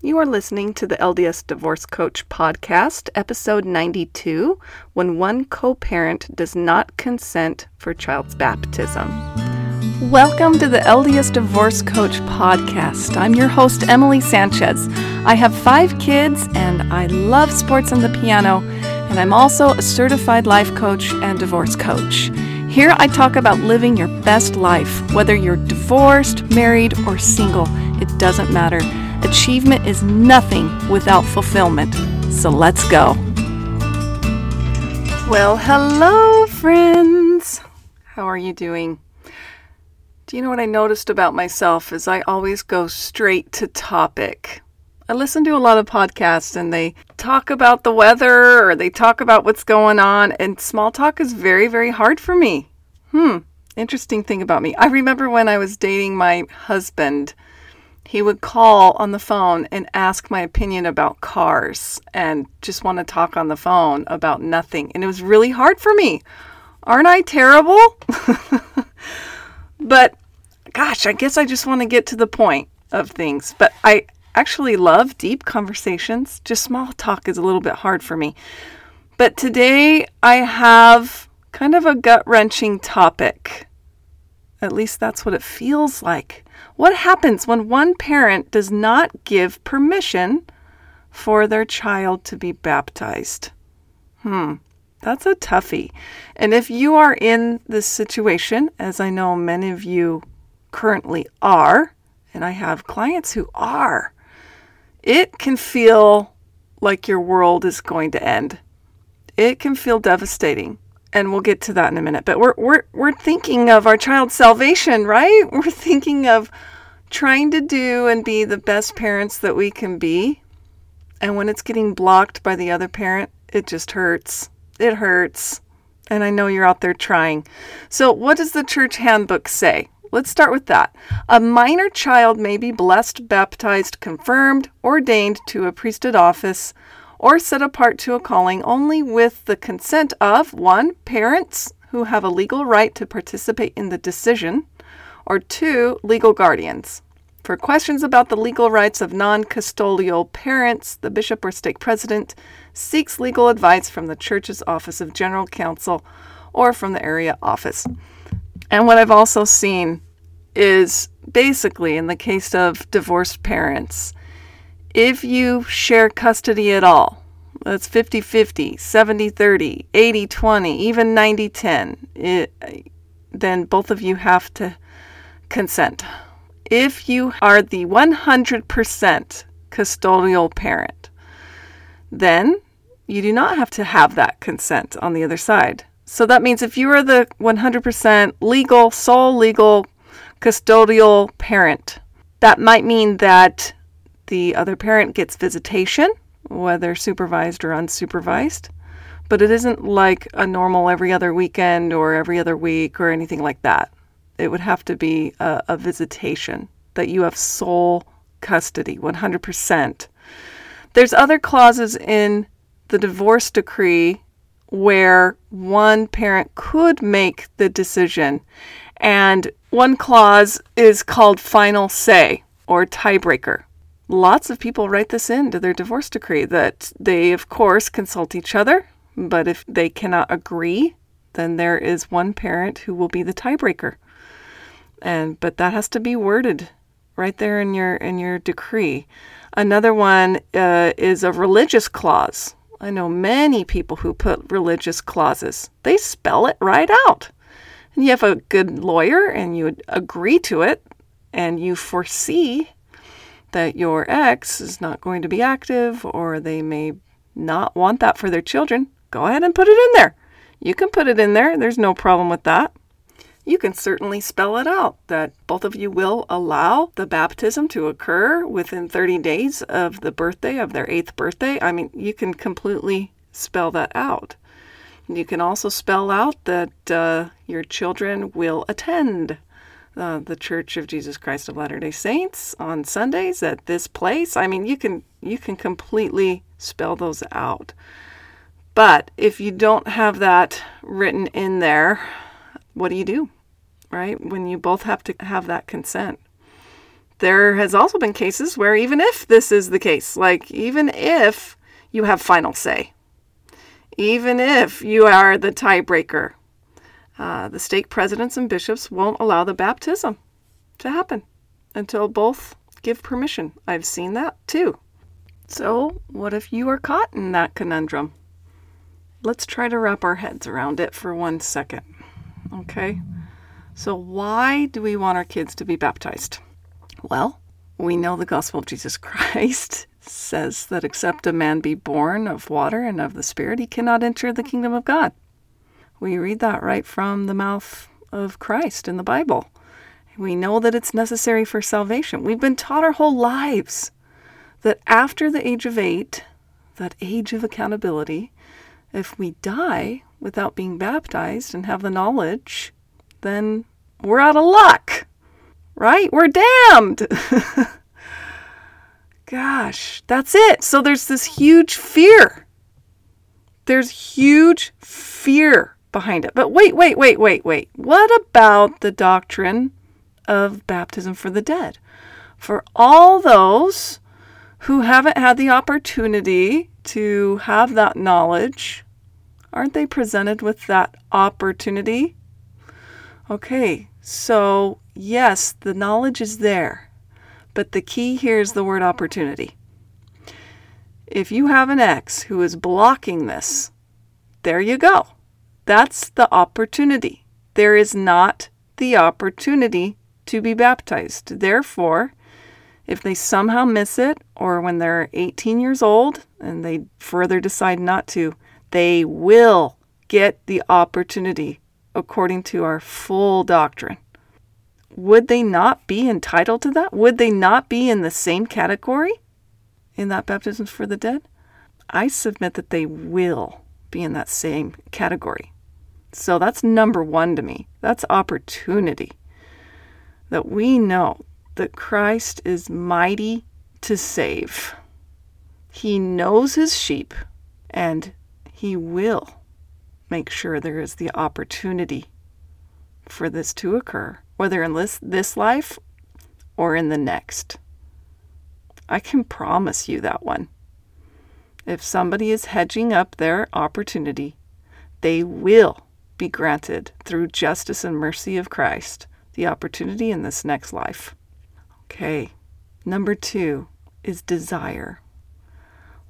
You are listening to the LDS Divorce Coach podcast, episode 92 When One Co Parent Does Not Consent for Child's Baptism. Welcome to the LDS Divorce Coach podcast. I'm your host, Emily Sanchez. I have five kids and I love sports and the piano, and I'm also a certified life coach and divorce coach. Here I talk about living your best life, whether you're divorced, married, or single, it doesn't matter. Achievement is nothing without fulfillment. So let's go. Well, hello, friends. How are you doing? Do you know what I noticed about myself is I always go straight to topic. I listen to a lot of podcasts and they talk about the weather or they talk about what's going on, and small talk is very, very hard for me. Hmm, interesting thing about me. I remember when I was dating my husband he would call on the phone and ask my opinion about cars and just want to talk on the phone about nothing. And it was really hard for me. Aren't I terrible? but gosh, I guess I just want to get to the point of things. But I actually love deep conversations. Just small talk is a little bit hard for me. But today I have kind of a gut wrenching topic. At least that's what it feels like. What happens when one parent does not give permission for their child to be baptized? Hmm, that's a toughie. And if you are in this situation, as I know many of you currently are, and I have clients who are, it can feel like your world is going to end. It can feel devastating and we'll get to that in a minute. But we're we're we're thinking of our child's salvation, right? We're thinking of trying to do and be the best parents that we can be. And when it's getting blocked by the other parent, it just hurts. It hurts. And I know you're out there trying. So, what does the church handbook say? Let's start with that. A minor child may be blessed, baptized, confirmed, ordained to a priesthood office, or set apart to a calling only with the consent of one, parents who have a legal right to participate in the decision, or two, legal guardians. For questions about the legal rights of non custodial parents, the bishop or stake president seeks legal advice from the church's Office of General Counsel or from the area office. And what I've also seen is basically in the case of divorced parents, if you share custody at all, that's 50 50, 70 30, 80 20, even 90 10, then both of you have to consent. If you are the 100% custodial parent, then you do not have to have that consent on the other side. So that means if you are the 100% legal, sole legal custodial parent, that might mean that the other parent gets visitation, whether supervised or unsupervised, but it isn't like a normal every other weekend or every other week or anything like that. It would have to be a, a visitation that you have sole custody, 100%. There's other clauses in the divorce decree where one parent could make the decision. And one clause is called final say or tiebreaker lots of people write this into their divorce decree that they, of course, consult each other, but if they cannot agree, then there is one parent who will be the tiebreaker. And but that has to be worded right there in your in your decree. Another one uh, is a religious clause. I know many people who put religious clauses. They spell it right out. And you have a good lawyer and you agree to it and you foresee that your ex is not going to be active or they may not want that for their children, go ahead and put it in there. You can put it in there, there's no problem with that. You can certainly spell it out that both of you will allow the baptism to occur within 30 days of the birthday of their eighth birthday. I mean, you can completely spell that out. You can also spell out that uh, your children will attend uh, the Church of Jesus Christ of Latter-day Saints on Sundays at this place. I mean, you can you can completely spell those out. But if you don't have that written in there, what do you do? Right? When you both have to have that consent. there has also been cases where even if this is the case, like even if you have final say, even if you are the tiebreaker, uh, the stake presidents and bishops won't allow the baptism to happen until both give permission. I've seen that too. So, what if you are caught in that conundrum? Let's try to wrap our heads around it for one second. Okay? So, why do we want our kids to be baptized? Well, we know the gospel of Jesus Christ says that except a man be born of water and of the Spirit, he cannot enter the kingdom of God. We read that right from the mouth of Christ in the Bible. We know that it's necessary for salvation. We've been taught our whole lives that after the age of eight, that age of accountability, if we die without being baptized and have the knowledge, then we're out of luck right? We're damned. Gosh, that's it. So there's this huge fear. There's huge fear behind it. But wait, wait, wait, wait, wait. What about the doctrine of baptism for the dead? For all those who haven't had the opportunity to have that knowledge, aren't they presented with that opportunity? Okay, so yes, the knowledge is there, but the key here is the word opportunity. If you have an ex who is blocking this, there you go. That's the opportunity. There is not the opportunity to be baptized. Therefore, if they somehow miss it, or when they're 18 years old and they further decide not to, they will get the opportunity according to our full doctrine would they not be entitled to that? Would they not be in the same category in that baptism for the dead? I submit that they will be in that same category. So that's number one to me. That's opportunity. That we know that Christ is mighty to save. He knows his sheep and he will make sure there is the opportunity for this to occur whether in this, this life or in the next. I can promise you that one. If somebody is hedging up their opportunity, they will be granted through justice and mercy of Christ the opportunity in this next life. Okay, number two is desire.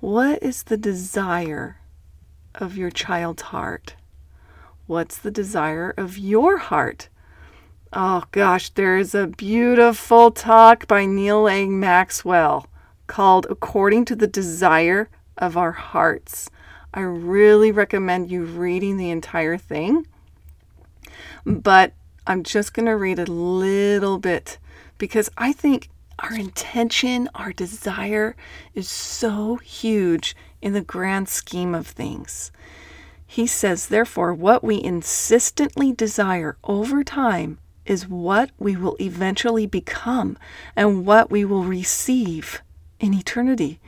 What is the desire of your child's heart? What's the desire of your heart? Oh gosh, there is a beautiful talk by Neal A. Maxwell called According to the Desire of Our Hearts. I really recommend you reading the entire thing. But I'm just going to read a little bit because I think our intention, our desire is so huge in the grand scheme of things. He says, therefore, what we insistently desire over time is what we will eventually become and what we will receive in eternity.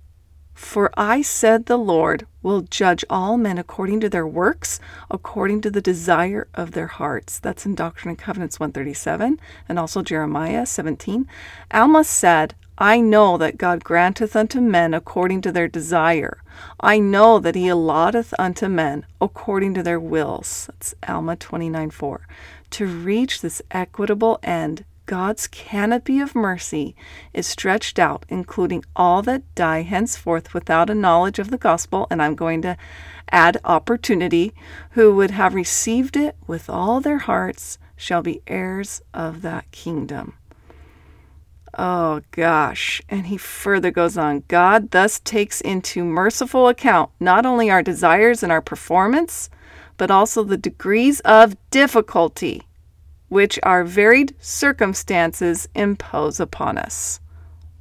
For I said, The Lord will judge all men according to their works, according to the desire of their hearts. That's in Doctrine and Covenants 137 and also Jeremiah 17. Alma said, I know that God granteth unto men according to their desire. I know that he allotteth unto men according to their wills. That's Alma 29 4. To reach this equitable end, God's canopy of mercy is stretched out, including all that die henceforth without a knowledge of the gospel, and I'm going to add opportunity, who would have received it with all their hearts, shall be heirs of that kingdom. Oh gosh. And he further goes on God thus takes into merciful account not only our desires and our performance, but also the degrees of difficulty which our varied circumstances impose upon us.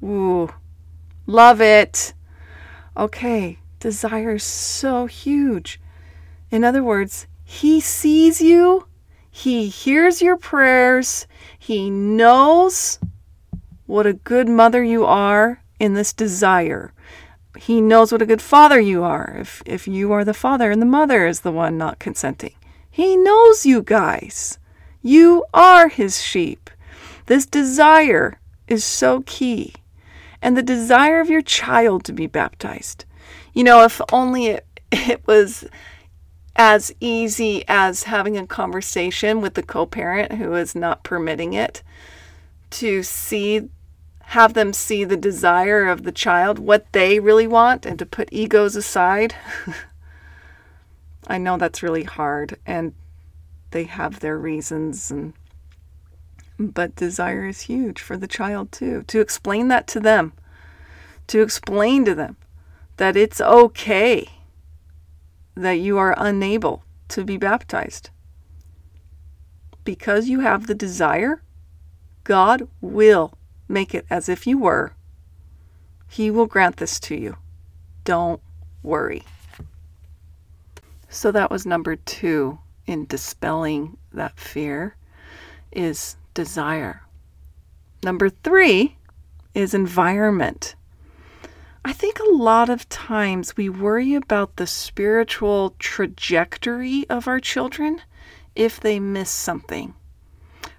Ooh, love it. Okay, desire is so huge. In other words, He sees you, He hears your prayers, He knows what a good mother you are in this desire. He knows what a good father you are if, if you are the father and the mother is the one not consenting. He knows you guys. You are his sheep. This desire is so key, and the desire of your child to be baptized. You know, if only it, it was as easy as having a conversation with the co parent who is not permitting it to see, have them see the desire of the child, what they really want, and to put egos aside. I know that's really hard, and they have their reasons and but desire is huge for the child too. To explain that to them, to explain to them that it's okay that you are unable to be baptized. Because you have the desire, God will make it as if you were. He will grant this to you. Don't worry. So that was number two in dispelling that fear is desire. Number three is environment. I think a lot of times we worry about the spiritual trajectory of our children if they miss something.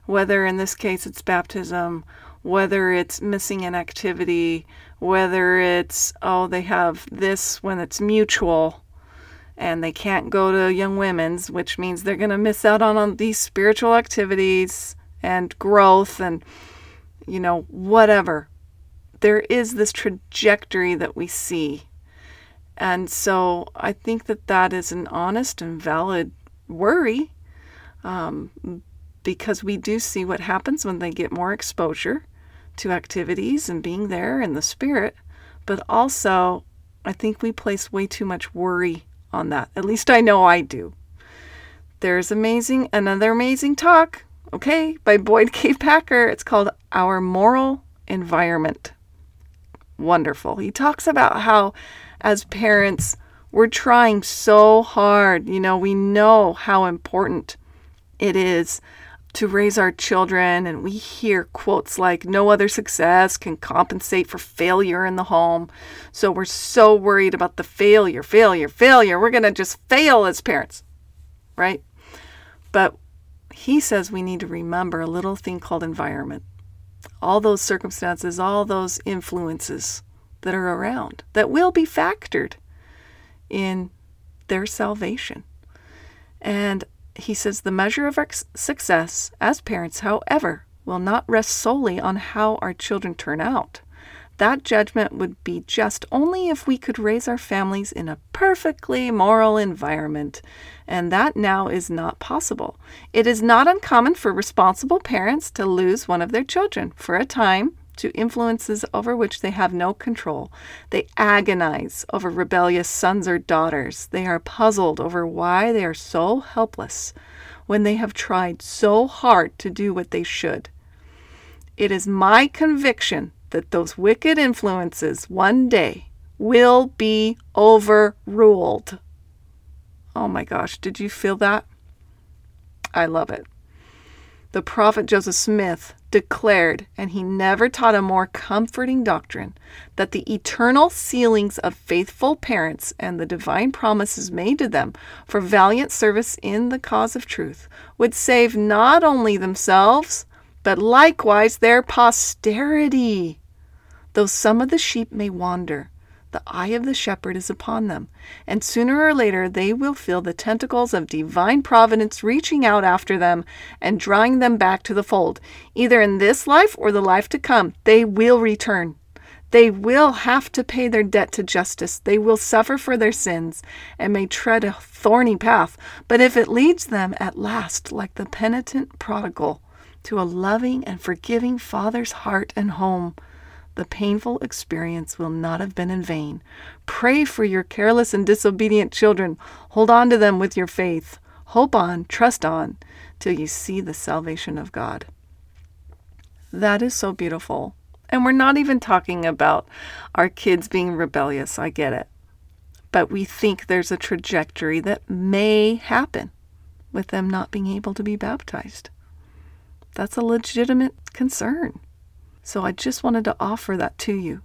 Whether in this case it's baptism, whether it's missing an activity, whether it's, oh, they have this when it's mutual and they can't go to young women's, which means they're going to miss out on, on these spiritual activities and growth and, you know, whatever. There is this trajectory that we see. And so I think that that is an honest and valid worry um, because we do see what happens when they get more exposure to activities and being there in the spirit. But also, I think we place way too much worry on that. At least I know I do. There's amazing, another amazing talk okay, by Boyd K. Packer. It's called Our Moral Environment. Wonderful. He talks about how, as parents, we're trying so hard. You know, we know how important it is to raise our children, and we hear quotes like, No other success can compensate for failure in the home. So we're so worried about the failure, failure, failure. We're going to just fail as parents, right? But he says we need to remember a little thing called environment. All those circumstances, all those influences that are around that will be factored in their salvation. And he says the measure of our success as parents, however, will not rest solely on how our children turn out. That judgment would be just only if we could raise our families in a perfectly moral environment, and that now is not possible. It is not uncommon for responsible parents to lose one of their children for a time to influences over which they have no control. They agonize over rebellious sons or daughters. They are puzzled over why they are so helpless when they have tried so hard to do what they should. It is my conviction that those wicked influences one day will be overruled. Oh my gosh, did you feel that? I love it. The prophet Joseph Smith declared, and he never taught a more comforting doctrine, that the eternal sealings of faithful parents and the divine promises made to them for valiant service in the cause of truth would save not only themselves, but likewise their posterity. Though some of the sheep may wander, the eye of the shepherd is upon them, and sooner or later they will feel the tentacles of divine providence reaching out after them and drawing them back to the fold. Either in this life or the life to come, they will return. They will have to pay their debt to justice. They will suffer for their sins and may tread a thorny path. But if it leads them at last, like the penitent prodigal, to a loving and forgiving Father's heart and home, the painful experience will not have been in vain. Pray for your careless and disobedient children. Hold on to them with your faith. Hope on, trust on, till you see the salvation of God. That is so beautiful. And we're not even talking about our kids being rebellious. I get it. But we think there's a trajectory that may happen with them not being able to be baptized. That's a legitimate concern. So I just wanted to offer that to you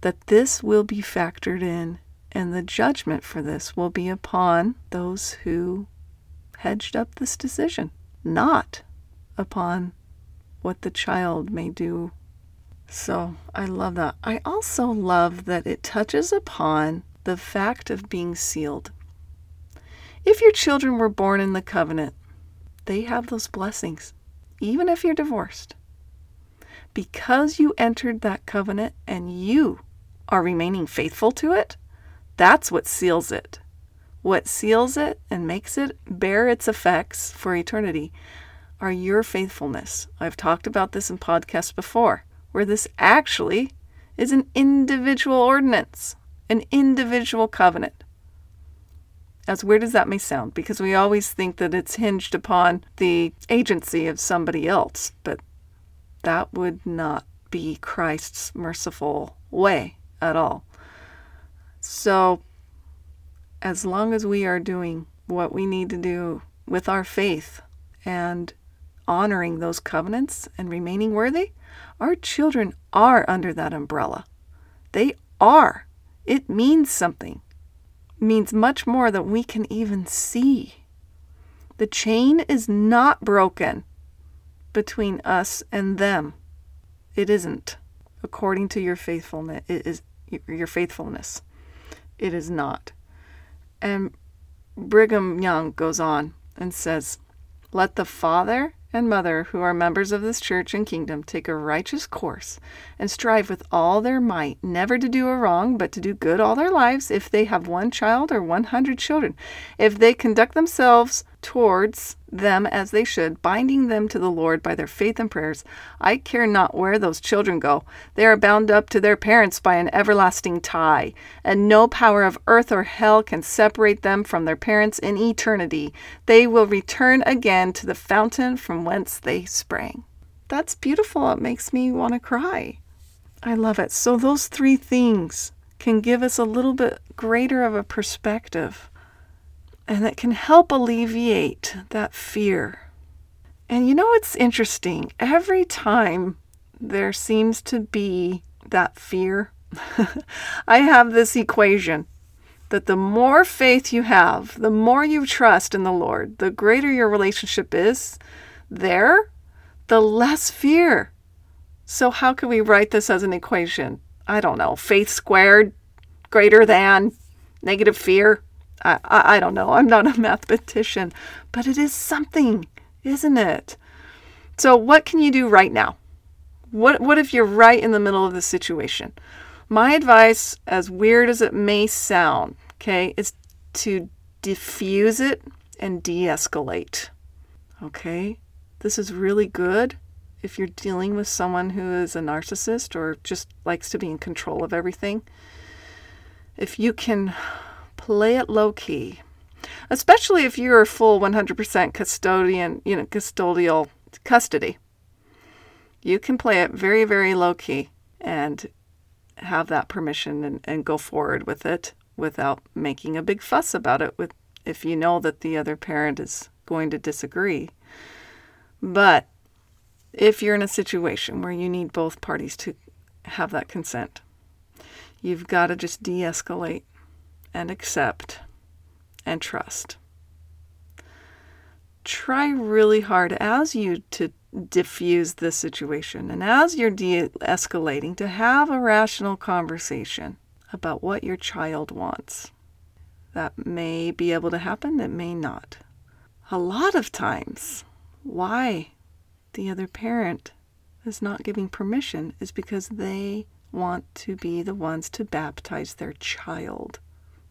that this will be factored in, and the judgment for this will be upon those who hedged up this decision, not upon what the child may do So I love that. I also love that it touches upon the fact of being sealed. If your children were born in the covenant, they have those blessings, even if you're divorced. Because you entered that covenant and you are remaining faithful to it, that's what seals it. What seals it and makes it bear its effects for eternity are your faithfulness. I've talked about this in podcasts before, where this actually is an individual ordinance, an individual covenant. As weird as that may sound, because we always think that it's hinged upon the agency of somebody else, but that would not be Christ's merciful way at all. So, as long as we are doing what we need to do with our faith and honoring those covenants and remaining worthy, our children are under that umbrella. They are. It means something. It means much more than we can even see. The chain is not broken between us and them. It isn't. According to your faithfulness, it is your faithfulness. It is not. And Brigham Young goes on and says, Let the father and mother who are members of this church and kingdom take a righteous course and strive with all their might never to do a wrong but to do good all their lives if they have one child or 100 children if they conduct themselves towards them as they should, binding them to the Lord by their faith and prayers. I care not where those children go. They are bound up to their parents by an everlasting tie, and no power of earth or hell can separate them from their parents in eternity. They will return again to the fountain from whence they sprang. That's beautiful. It makes me want to cry. I love it. So, those three things can give us a little bit greater of a perspective and it can help alleviate that fear. And you know, it's interesting. Every time there seems to be that fear, I have this equation that the more faith you have, the more you trust in the Lord, the greater your relationship is there, the less fear. So, how can we write this as an equation? I don't know. Faith squared greater than negative fear. I, I, don't know. I'm not a mathematician, but it is something, isn't it? So, what can you do right now? What, what if you're right in the middle of the situation? My advice, as weird as it may sound, okay, is to diffuse it and de escalate. Okay? This is really good if you're dealing with someone who is a narcissist or just likes to be in control of everything. If you can play it low key, especially if you're a full 100% custodian, you know, custodial custody. You can play it very, very low key and have that permission and, and go forward with it without making a big fuss about it with if you know that the other parent is going to disagree. But if you're in a situation where you need both parties to have that consent, you've got to just de escalate and accept and trust. Try really hard as you to diffuse this situation and as you're de escalating to have a rational conversation about what your child wants. That may be able to happen, it may not. A lot of times, why the other parent is not giving permission is because they want to be the ones to baptize their child.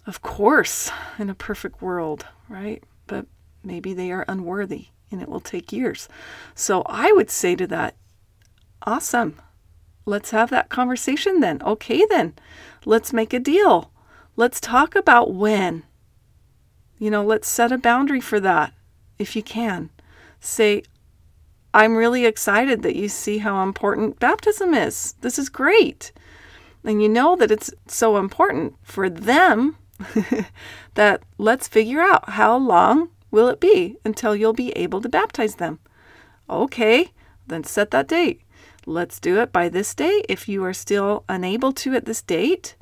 Of course, in a perfect world, right? But maybe they are unworthy and it will take years. So I would say to that, awesome. Let's have that conversation then. Okay, then. Let's make a deal. Let's talk about when. You know, let's set a boundary for that if you can. Say, I'm really excited that you see how important baptism is. This is great. And you know that it's so important for them that let's figure out how long will it be until you'll be able to baptize them. Okay, then set that date. Let's do it by this date. If you are still unable to at this date,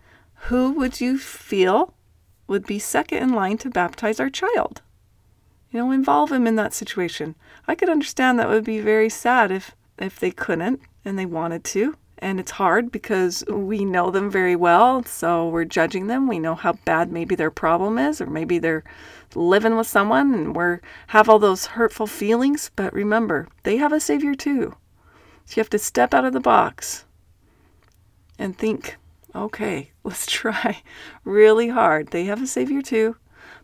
who would you feel would be second in line to baptize our child? You know, involve him in that situation. I could understand that would be very sad if if they couldn't and they wanted to And it's hard because we know them very well, so we're judging them. We know how bad maybe their problem is, or maybe they're living with someone and we're have all those hurtful feelings. But remember, they have a savior too. So you have to step out of the box and think, okay, let's try really hard. They have a savior too,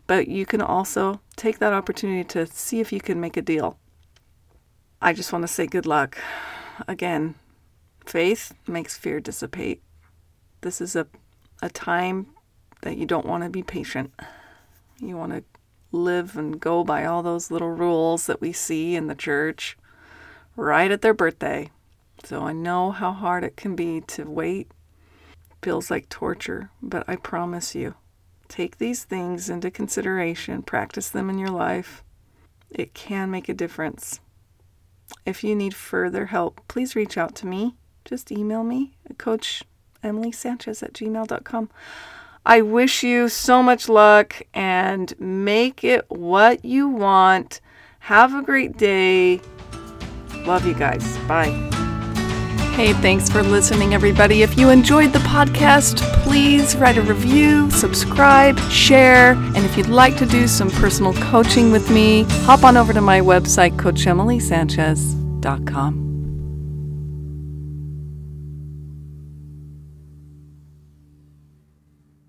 but you can also take that opportunity to see if you can make a deal. I just want to say good luck. Again, faith makes fear dissipate. This is a, a time that you don't want to be patient. You want to live and go by all those little rules that we see in the church right at their birthday. So I know how hard it can be to wait. Feels like torture, but I promise you, take these things into consideration, practice them in your life. It can make a difference. If you need further help, please reach out to me. Just email me Coach Emily Sanchez at gmail.com. I wish you so much luck and make it what you want. Have a great day. Love you guys. Bye. Hey, thanks for listening, everybody. If you enjoyed the podcast, please write a review, subscribe, share, and if you'd like to do some personal coaching with me, hop on over to my website, CoachEmilySanchez.com.